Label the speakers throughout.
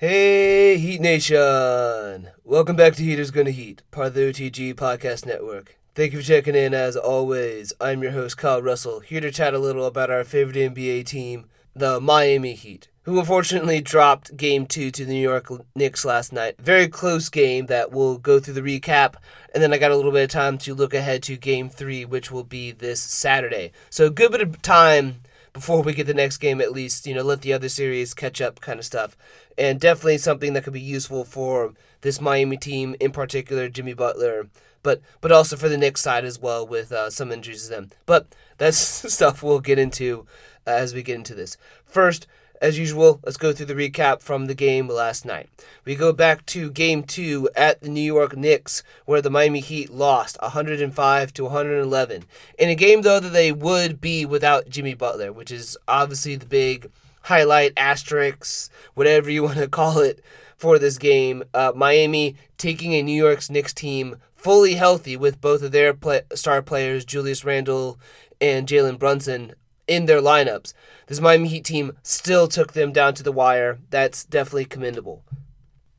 Speaker 1: Hey, Heat Nation! Welcome back to Heaters Gonna Heat, part of the OTG Podcast Network. Thank you for checking in as always. I'm your host, Kyle Russell, here to chat a little about our favorite NBA team, the Miami Heat, who unfortunately dropped game two to the New York Knicks last night. Very close game that we'll go through the recap, and then I got a little bit of time to look ahead to game three, which will be this Saturday. So, a good bit of time before we get the next game, at least, you know, let the other series catch up kind of stuff. And definitely something that could be useful for this Miami team, in particular, Jimmy Butler but but also for the Knicks side as well with uh, some injuries to them. But that's stuff we'll get into uh, as we get into this. First, as usual, let's go through the recap from the game last night. We go back to game two at the New York Knicks, where the Miami Heat lost 105 to 111. In a game, though, that they would be without Jimmy Butler, which is obviously the big highlight, asterisk, whatever you want to call it, for this game. Uh, Miami taking a New York's Knicks team fully healthy with both of their play- star players, Julius Randle and Jalen Brunson, in their lineups. This Miami Heat team still took them down to the wire. That's definitely commendable.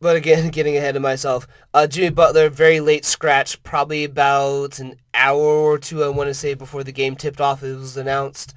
Speaker 1: But again, getting ahead of myself, uh, Jimmy Butler, very late scratch, probably about an hour or two, I want to say, before the game tipped off, it was announced.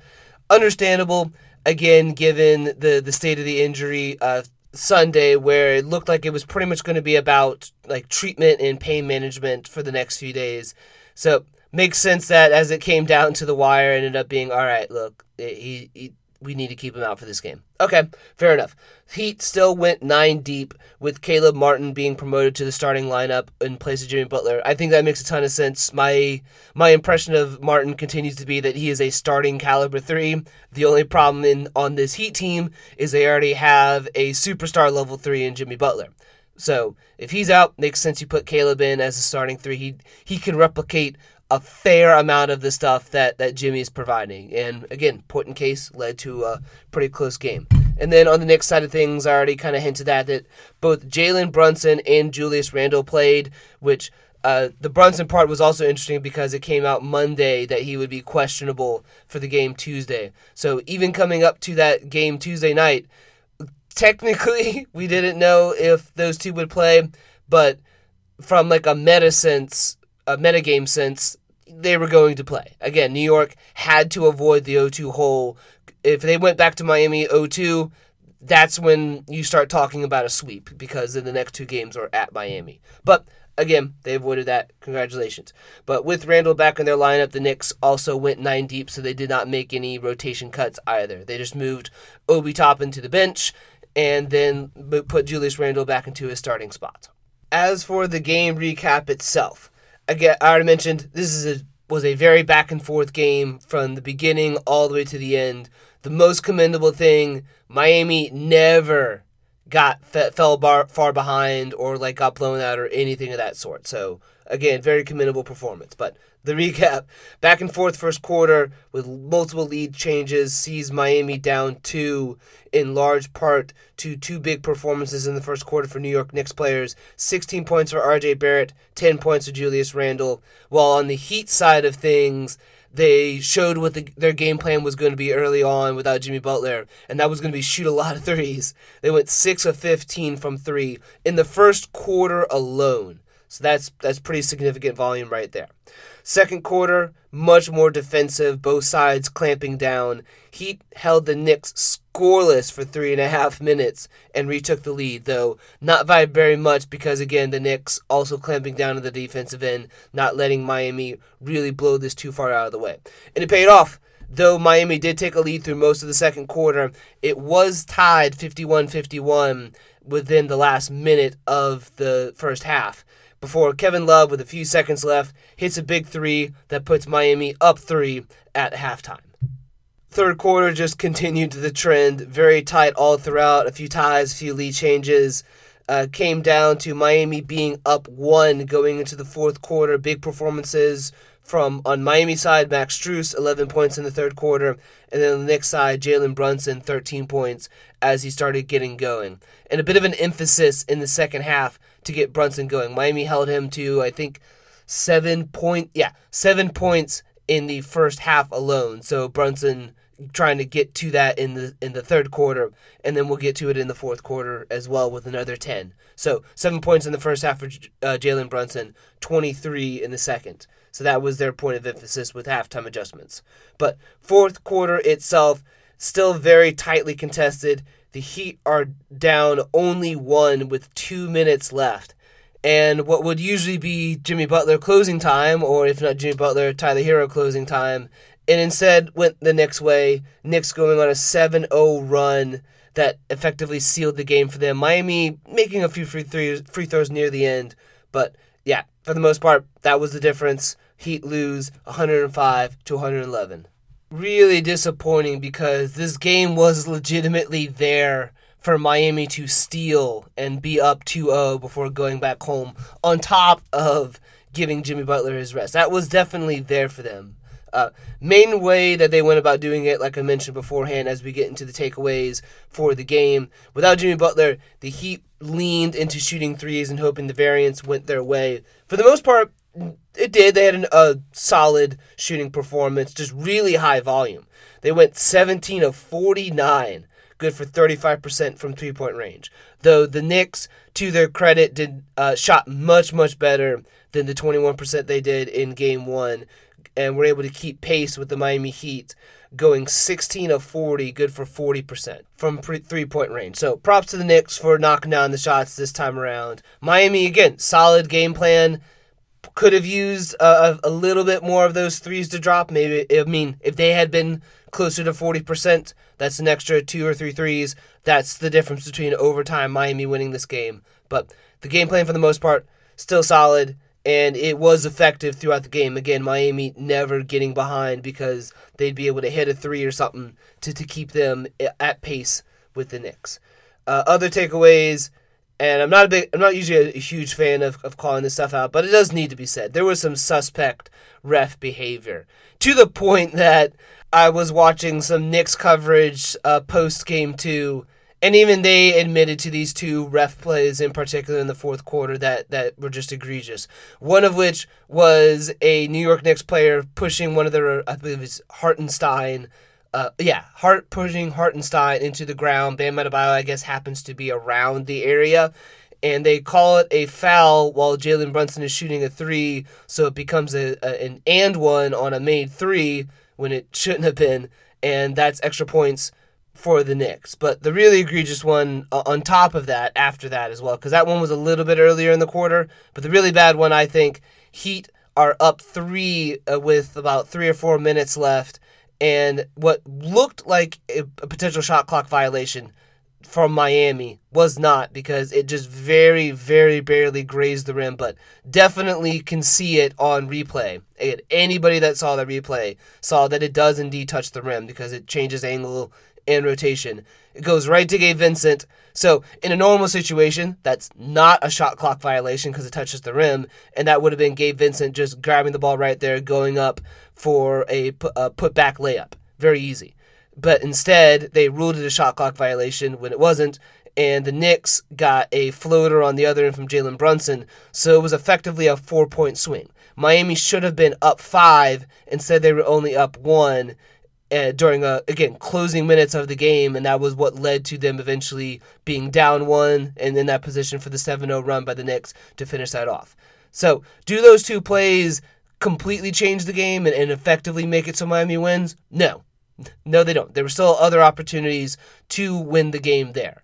Speaker 1: Understandable, again, given the, the state of the injury. Uh, Sunday where it looked like it was pretty much going to be about like treatment and pain management for the next few days. So makes sense that as it came down to the wire, ended up being all right. Look, he, he we need to keep him out for this game. Okay, fair enough. Heat still went nine deep with Caleb Martin being promoted to the starting lineup in place of Jimmy Butler. I think that makes a ton of sense. My my impression of Martin continues to be that he is a starting caliber three. The only problem in on this Heat team is they already have a superstar level three in Jimmy Butler. So if he's out, makes sense you put Caleb in as a starting three. He he can replicate a fair amount of the stuff that, that Jimmy is providing. And again, point in case led to a pretty close game. And then on the Knicks side of things, I already kind of hinted at that both Jalen Brunson and Julius Randle played, which uh, the Brunson part was also interesting because it came out Monday that he would be questionable for the game Tuesday. So even coming up to that game Tuesday night, technically we didn't know if those two would play, but from like a meta sense, a metagame sense, they were going to play. Again, New York had to avoid the 0-2 hole. If they went back to Miami 0-2, that's when you start talking about a sweep because then the next two games are at Miami. But again, they avoided that. Congratulations. But with Randle back in their lineup, the Knicks also went nine deep, so they did not make any rotation cuts either. They just moved Obi Toppin to the bench and then put Julius Randle back into his starting spot. As for the game recap itself, again, I already mentioned this is a, was a very back and forth game from the beginning all the way to the end. The most commendable thing, Miami never got fell bar, far behind or like got blown out or anything of that sort. So again, very commendable performance. But the recap back and forth first quarter with multiple lead changes sees Miami down two in large part to two big performances in the first quarter for New York Knicks players 16 points for RJ Barrett, 10 points for Julius Randle. While on the Heat side of things, they showed what the, their game plan was going to be early on without Jimmy Butler, and that was going to be shoot a lot of threes. They went 6 of 15 from 3 in the first quarter alone. So that's that's pretty significant volume right there. Second quarter, much more defensive, both sides clamping down. Heat held the Knicks scoreless for three and a half minutes and retook the lead, though not by very much because, again, the Knicks also clamping down on the defensive end, not letting Miami really blow this too far out of the way. And it paid off. Though Miami did take a lead through most of the second quarter, it was tied 51 51 within the last minute of the first half before Kevin Love, with a few seconds left, hits a big three that puts Miami up three at halftime. Third quarter just continued the trend, very tight all throughout. A few ties, a few lead changes. Uh, came down to Miami being up one going into the fourth quarter. Big performances from on Miami side, Max Strus, 11 points in the third quarter, and then on the Knicks side, Jalen Brunson, 13 points as he started getting going. And a bit of an emphasis in the second half to get Brunson going. Miami held him to I think seven point yeah seven points in the first half alone. So Brunson trying to get to that in the in the third quarter, and then we'll get to it in the fourth quarter as well with another ten. So seven points in the first half for uh, Jalen Brunson, twenty three in the second. So that was their point of emphasis with halftime adjustments. But fourth quarter itself, still very tightly contested. The Heat are down only one with two minutes left. And what would usually be Jimmy Butler closing time, or if not Jimmy Butler, Tyler Herro closing time, and instead went the Knicks way. Knicks going on a 7 0 run that effectively sealed the game for them. Miami making a few free free throws near the end, but yeah, for the most part, that was the difference. Heat lose 105 to 111. Really disappointing because this game was legitimately there for Miami to steal and be up 2-0 before going back home on top of giving Jimmy Butler his rest. That was definitely there for them. Uh, main way that they went about doing it, like I mentioned beforehand, as we get into the takeaways for the game, without Jimmy Butler, the Heat leaned into shooting threes and hoping the variance went their way. For the most part, it did. They had an, a solid shooting performance, just really high volume. They went 17 of 49, good for 35% from three point range. Though the Knicks, to their credit, did uh, shot much much better than the 21% they did in Game One, and were able to keep pace with the Miami Heat, going 16 of 40, good for 40% from three point range. So props to the Knicks for knocking down the shots this time around. Miami, again, solid game plan. Could have used a, a little bit more of those threes to drop. Maybe, I mean, if they had been closer to 40%, that's an extra two or three threes. That's the difference between overtime Miami winning this game. But the game plan, for the most part, still solid and it was effective throughout the game. Again, Miami never getting behind because they'd be able to hit a three or something to, to keep them at pace with the Knicks. Uh, other takeaways, and I'm not a big, I'm not usually a, a, huge fan of, of calling this stuff out, but it does need to be said. There was some suspect ref behavior to the point that I was watching some Knicks coverage uh, post game two and even they admitted to these two ref plays in particular in the fourth quarter that that were just egregious. One of which was a New York Knicks player pushing one of their, I believe it's Hartenstein. Uh, yeah, Hart pushing Hartenstein into the ground. Bam Adebayo, I guess, happens to be around the area, and they call it a foul while Jalen Brunson is shooting a three, so it becomes a, a an and one on a made three when it shouldn't have been, and that's extra points for the Knicks. But the really egregious one uh, on top of that, after that as well, because that one was a little bit earlier in the quarter. But the really bad one, I think, Heat are up three uh, with about three or four minutes left, and what looked like a, a potential shot clock violation from Miami was not because it just very, very barely grazed the rim, but definitely can see it on replay. And anybody that saw the replay saw that it does indeed touch the rim because it changes angle and rotation. It goes right to Gabe Vincent. So, in a normal situation, that's not a shot clock violation because it touches the rim, and that would have been Gabe Vincent just grabbing the ball right there, going up for a, a put back layup. Very easy. But instead, they ruled it a shot clock violation when it wasn't, and the Knicks got a floater on the other end from Jalen Brunson, so it was effectively a four point swing. Miami should have been up five, instead, they were only up one uh, during a again closing minutes of the game, and that was what led to them eventually being down one and in that position for the 7-0 run by the Knicks to finish that off. So, do those two plays completely change the game and, and effectively make it so Miami wins? No. No, they don't. There were still other opportunities to win the game there.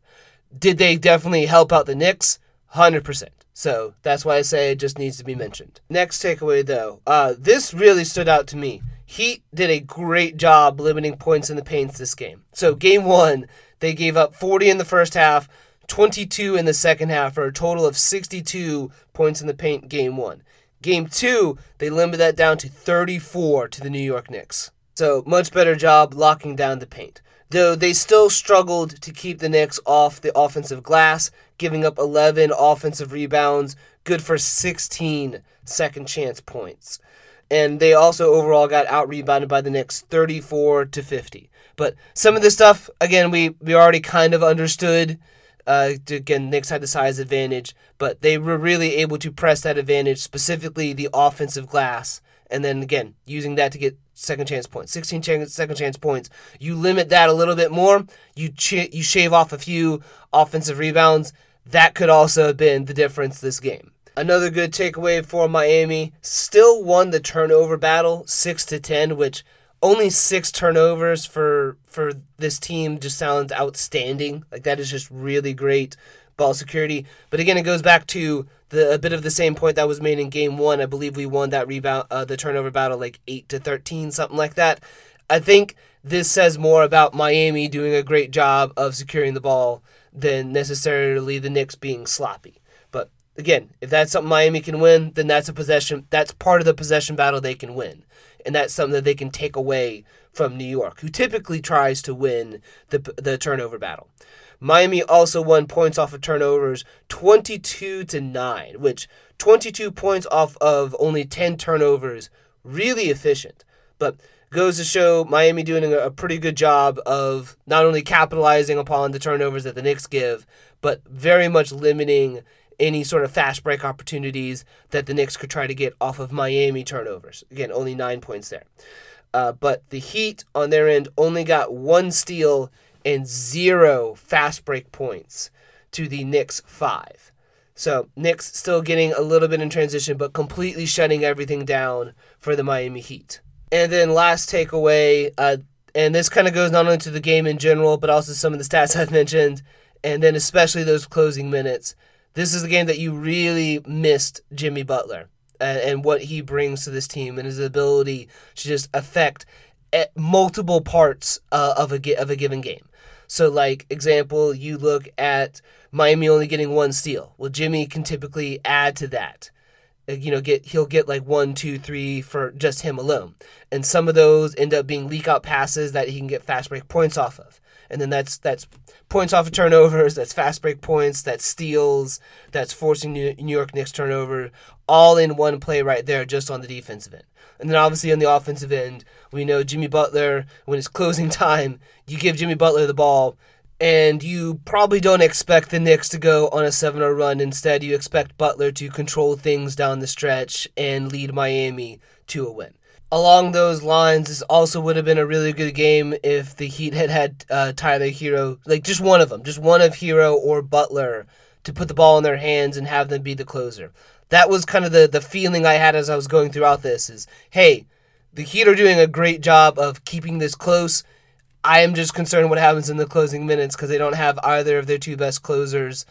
Speaker 1: Did they definitely help out the Knicks? 100%. So that's why I say it just needs to be mentioned. Next takeaway, though, uh, this really stood out to me. Heat did a great job limiting points in the paints this game. So, game one, they gave up 40 in the first half, 22 in the second half, for a total of 62 points in the paint game one. Game two, they limited that down to 34 to the New York Knicks. So, much better job locking down the paint. Though they still struggled to keep the Knicks off the offensive glass, giving up 11 offensive rebounds, good for 16 second chance points and they also overall got out rebounded by the Knicks 34 to 50. But some of this stuff, again, we, we already kind of understood. Uh, again, Knicks had the size advantage, but they were really able to press that advantage, specifically the offensive glass, and then again using that to get second chance points, 16 chance, second chance points. You limit that a little bit more. You ch- you shave off a few offensive rebounds. That could also have been the difference this game. Another good takeaway for Miami still won the turnover battle 6 to 10, which only 6 turnovers for for this team just sounds outstanding. Like that is just really great ball security. But again, it goes back to the a bit of the same point that was made in game 1. I believe we won that rebound uh, the turnover battle like 8 to 13, something like that. I think this says more about Miami doing a great job of securing the ball than necessarily the Knicks being sloppy again, if that's something Miami can win, then that's a possession. That's part of the possession battle they can win, and that's something that they can take away from New York, who typically tries to win the the turnover battle. Miami also won points off of turnovers, twenty-two to nine, which twenty-two points off of only ten turnovers, really efficient, but. Goes to show Miami doing a pretty good job of not only capitalizing upon the turnovers that the Knicks give, but very much limiting any sort of fast break opportunities that the Knicks could try to get off of Miami turnovers. Again, only nine points there. Uh, but the Heat on their end only got one steal and zero fast break points to the Knicks five. So Knicks still getting a little bit in transition, but completely shutting everything down for the Miami Heat. And then last takeaway, uh, and this kind of goes not only to the game in general, but also some of the stats I've mentioned, and then especially those closing minutes this is the game that you really missed Jimmy Butler and, and what he brings to this team and his ability to just affect multiple parts uh, of a of a given game. So, like example, you look at Miami only getting one steal. Well, Jimmy can typically add to that. Uh, you know, get he'll get like one, two, three for just him alone, and some of those end up being leak out passes that he can get fast break points off of and then that's that's points off of turnovers, that's fast break points, that's steals, that's forcing New York Knicks turnover, all in one play right there, just on the defensive end. And then obviously on the offensive end, we know Jimmy Butler when it's closing time, you give Jimmy Butler the ball. And you probably don't expect the Knicks to go on a 7 0 run. Instead, you expect Butler to control things down the stretch and lead Miami to a win along those lines, this also would have been a really good game if the Heat had had uh, Tyler Herro, like just one of them, just one of Herro or Butler to put the ball in their hands and have them be the closer. That was kind of the, the feeling I had as I was going throughout this is, hey, the Heat are doing a great job of keeping this close. I am just concerned what happens in the closing minutes because they don't have either of their two best closers.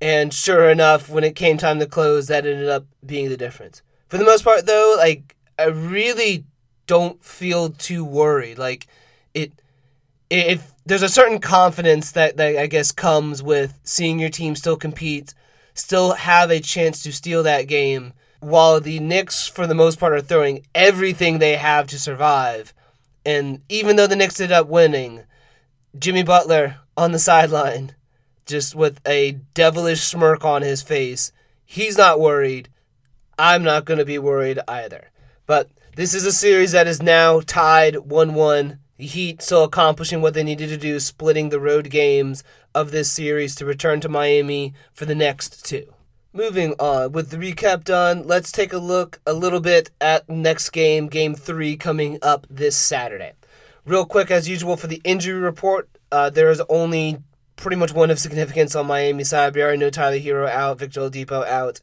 Speaker 1: And sure enough, when it came time to close, that ended up being the difference. For the most part, though, like I really don't feel too worried. Like it, if there's a certain confidence that, that I guess comes with seeing your team still compete, still have a chance to steal that game, while the Knicks, for the most part, are throwing everything they have to survive. And even though the Knicks ended up winning, Jimmy Butler on the sideline, just with a devilish smirk on his face, he's not worried. I'm not going to be worried either. But this is a series that is now tied 1 1. The Heat still accomplishing what they needed to do, splitting the road games of this series to return to Miami for the next two. Moving on, with the recap done, let's take a look a little bit at next game, game three, coming up this Saturday. Real quick, as usual, for the injury report, uh, there is only pretty much one of significance on Miami side. We already know Tyler Herro out, Victor Oladipo out.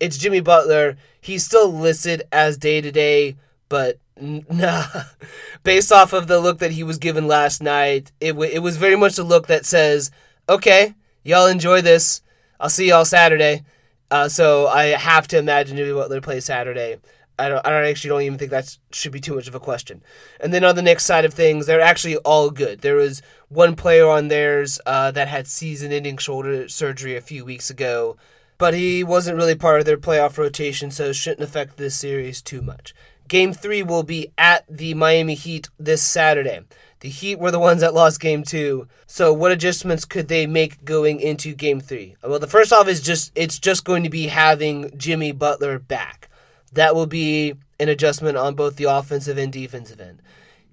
Speaker 1: It's Jimmy Butler. He's still listed as day to day, but nah. Based off of the look that he was given last night, it w- it was very much a look that says, "Okay, y'all enjoy this. I'll see y'all Saturday." Uh, so I have to imagine Jimmy Butler plays Saturday. I don't, I don't actually don't even think that should be too much of a question. And then on the Knicks side of things, they're actually all good. There was one player on theirs uh, that had season-ending shoulder surgery a few weeks ago but he wasn't really part of their playoff rotation, so it shouldn't affect this series too much. Game three will be at the Miami Heat this Saturday. The Heat were the ones that lost game two. So what adjustments could they make going into game three? Well, the first off is just it's just going to be having Jimmy Butler back. That will be an adjustment on both the offensive and defensive end.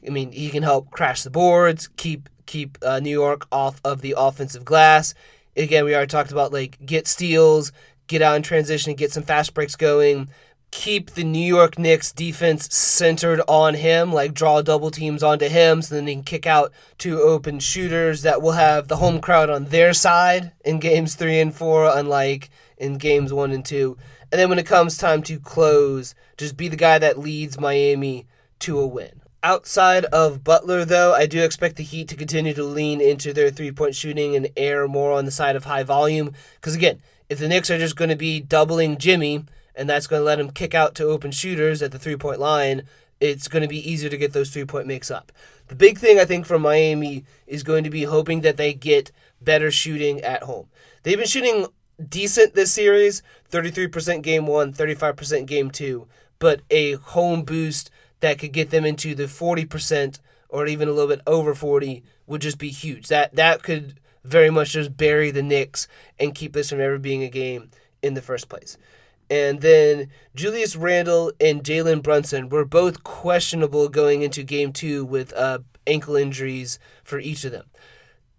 Speaker 1: I mean, he can help crash the boards, keep keep uh, New York off of the offensive glass again, we already talked about like get steals, get out in transition, get some fast breaks going. keep the New York Knicks defense centered on him, like draw double teams onto him, so then they can kick out two open shooters that will have the home crowd on their side in games three and four, unlike in games one and two. And then when it comes time to close, just be the guy that leads Miami to a win. Outside of Butler, though, I do expect the Heat to continue to lean into their three point shooting and air more on the side of high volume. Because again, if the Knicks are just going to be doubling Jimmy, and that's going to let him kick out to open shooters at the three point line, it's going to be easier to get those three point makes up. The big thing I think for Miami is going to be hoping that they get better shooting at home. They've been shooting decent this series 33% game one, 35% game two, but a home boost that could get them into the 40% or even a little bit over 40 would just be huge. That that could very much just bury the Knicks and keep this from ever being a game in the first place. And then Julius Randle and Jalen Brunson were both questionable going into game two with uh, ankle injuries for each of them.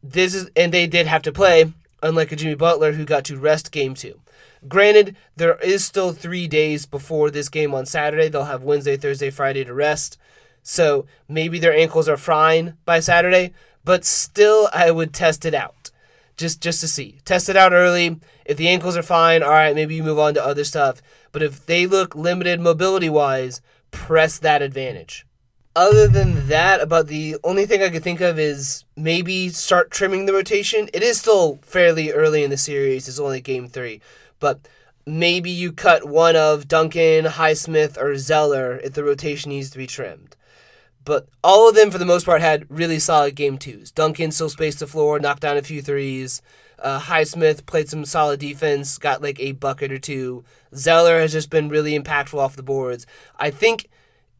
Speaker 1: This is and they did have to play, unlike a Jimmy Butler who got to rest game two. Granted, there is still three days before this game on Saturday. They'll have Wednesday, Thursday, Friday to rest. So maybe their ankles are fine by Saturday, but still I would test it out just just to see. Test it out early. If the ankles are fine, all right, maybe you move on to other stuff. But if they look limited mobility wise, press that advantage. Other than that, about the only thing I could think of is maybe start trimming the rotation. It is still fairly early in the series. It's only game three, but maybe you cut one of Duncan, Highsmith, or Zeller if the rotation needs to be trimmed. But all of them, for the most part, had really solid game twos. Duncan still spaced the floor, knocked down a few threes. Uh, Highsmith played some solid defense, got like a bucket or two. Zeller has just been really impactful off the boards. I think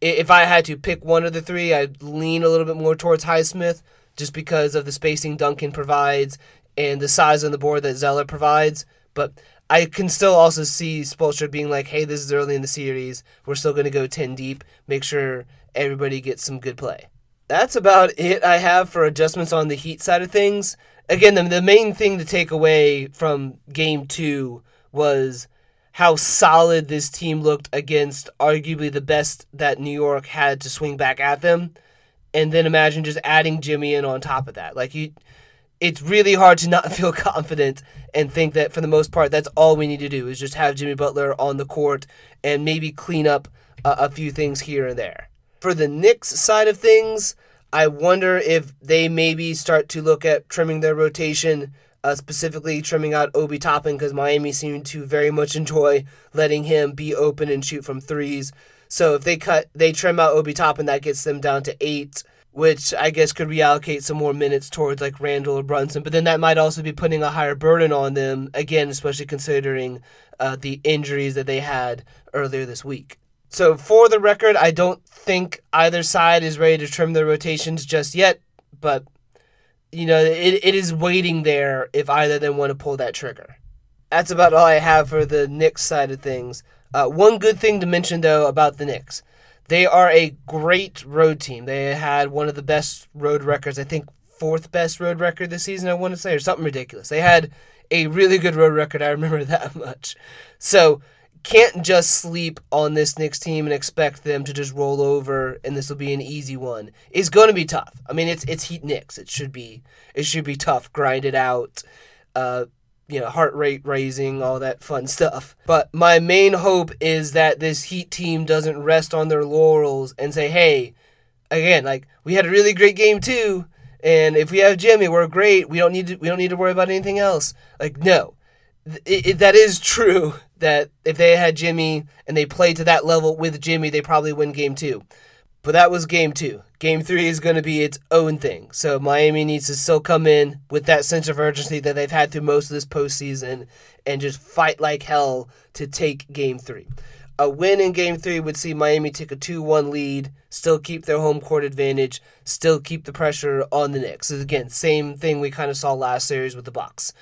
Speaker 1: if I had to pick one of the three, I'd lean a little bit more towards Highsmith just because of the spacing Duncan provides and the size on the board that Zeller provides. But I can still also see Spoelstra being like, hey, this is early in the series. We're still going to go 10 deep. Make sure everybody gets some good play. That's about it I have for adjustments on the Heat side of things. Again, the, the main thing to take away from game two was how solid this team looked against arguably the best that New York had to swing back at them. And then imagine just adding Jimmy in on top of that. Like you it's really hard to not feel confident and think that for the most part that's all we need to do is just have Jimmy Butler on the court and maybe clean up a, few things here and there. For the Knicks side of things, I wonder if they maybe start to look at trimming their rotation, uh, specifically trimming out Obi Toppin because Miami seemed to very much enjoy letting him be open and shoot from threes. So if they cut, they trim out Obi Toppin, that gets them down to eight, which I guess could reallocate some more minutes towards like Randle or Brunson. But then that might also be putting a higher burden on them again, especially considering uh, the injuries that they had earlier this week. So for the record, I don't think either side is ready to trim their rotations just yet, but you know, it, it is waiting there if either of them want to pull that trigger. That's about all I have for the Knicks side of things. Uh, one good thing to mention though about the Knicks. They are a great road team. They had one of the best road records, I think fourth best road record this season, I want to say, or something ridiculous. They had a really good road record, I remember that much. So can't just sleep on this Knicks team and expect them to just roll over and this will be an easy one. It's going to be tough. I mean, it's it's Heat Knicks. It should be it should be tough. Grind it out. Uh, you know, heart rate raising, all that fun stuff. But my main hope is that this Heat team doesn't rest on their laurels and say, "Hey, again, like we had a really great game too, and if we have Jimmy, we're great. We don't need to we don't need to worry about anything else." Like, no. It, it, that is true that if they had Jimmy and they played to that level with Jimmy, they probably win game two. But that was game two. Game three is going to be its own thing. So Miami needs to still come in with that sense of urgency that they've had through most of this postseason and just fight like hell to take game three. A win in game three would see Miami take a 2 1 lead, still keep their home court advantage, still keep the pressure on the Knicks. So again, same thing we kind of saw last series with the Bucks.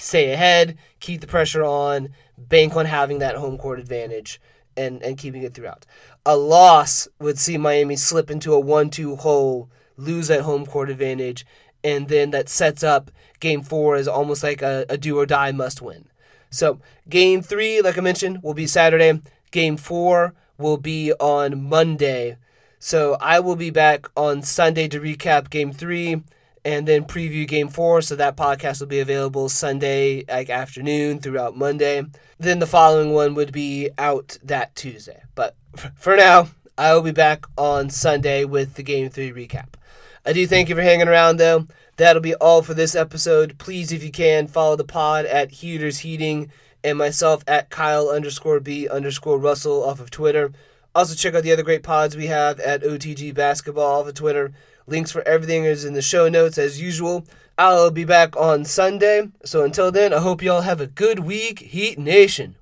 Speaker 1: Stay ahead, keep the pressure on, bank on having that home court advantage and, and keeping it throughout. A loss would see Miami slip into a 1 2 hole, lose that home court advantage, and then that sets up game four as almost like a, a do or die must win. So, game three, like I mentioned, will be Saturday. Game four will be on Monday. So I will be back on Sunday to recap game three and then preview game four. So that podcast will be available Sunday like afternoon throughout Monday. Then the following one would be out that Tuesday. But for now, I will be back on Sunday with the game three recap. I do thank you for hanging around though. That'll be all for this episode. Please, if you can, follow the pod at Heaters Heating and myself at Kyle underscore B underscore Russell off of Twitter. Also, check out the other great pods we have at OTG Basketball off of Twitter. Links for everything is in the show notes as usual. I'll be back on Sunday. So until then, I hope you all have a good week, Heat Nation.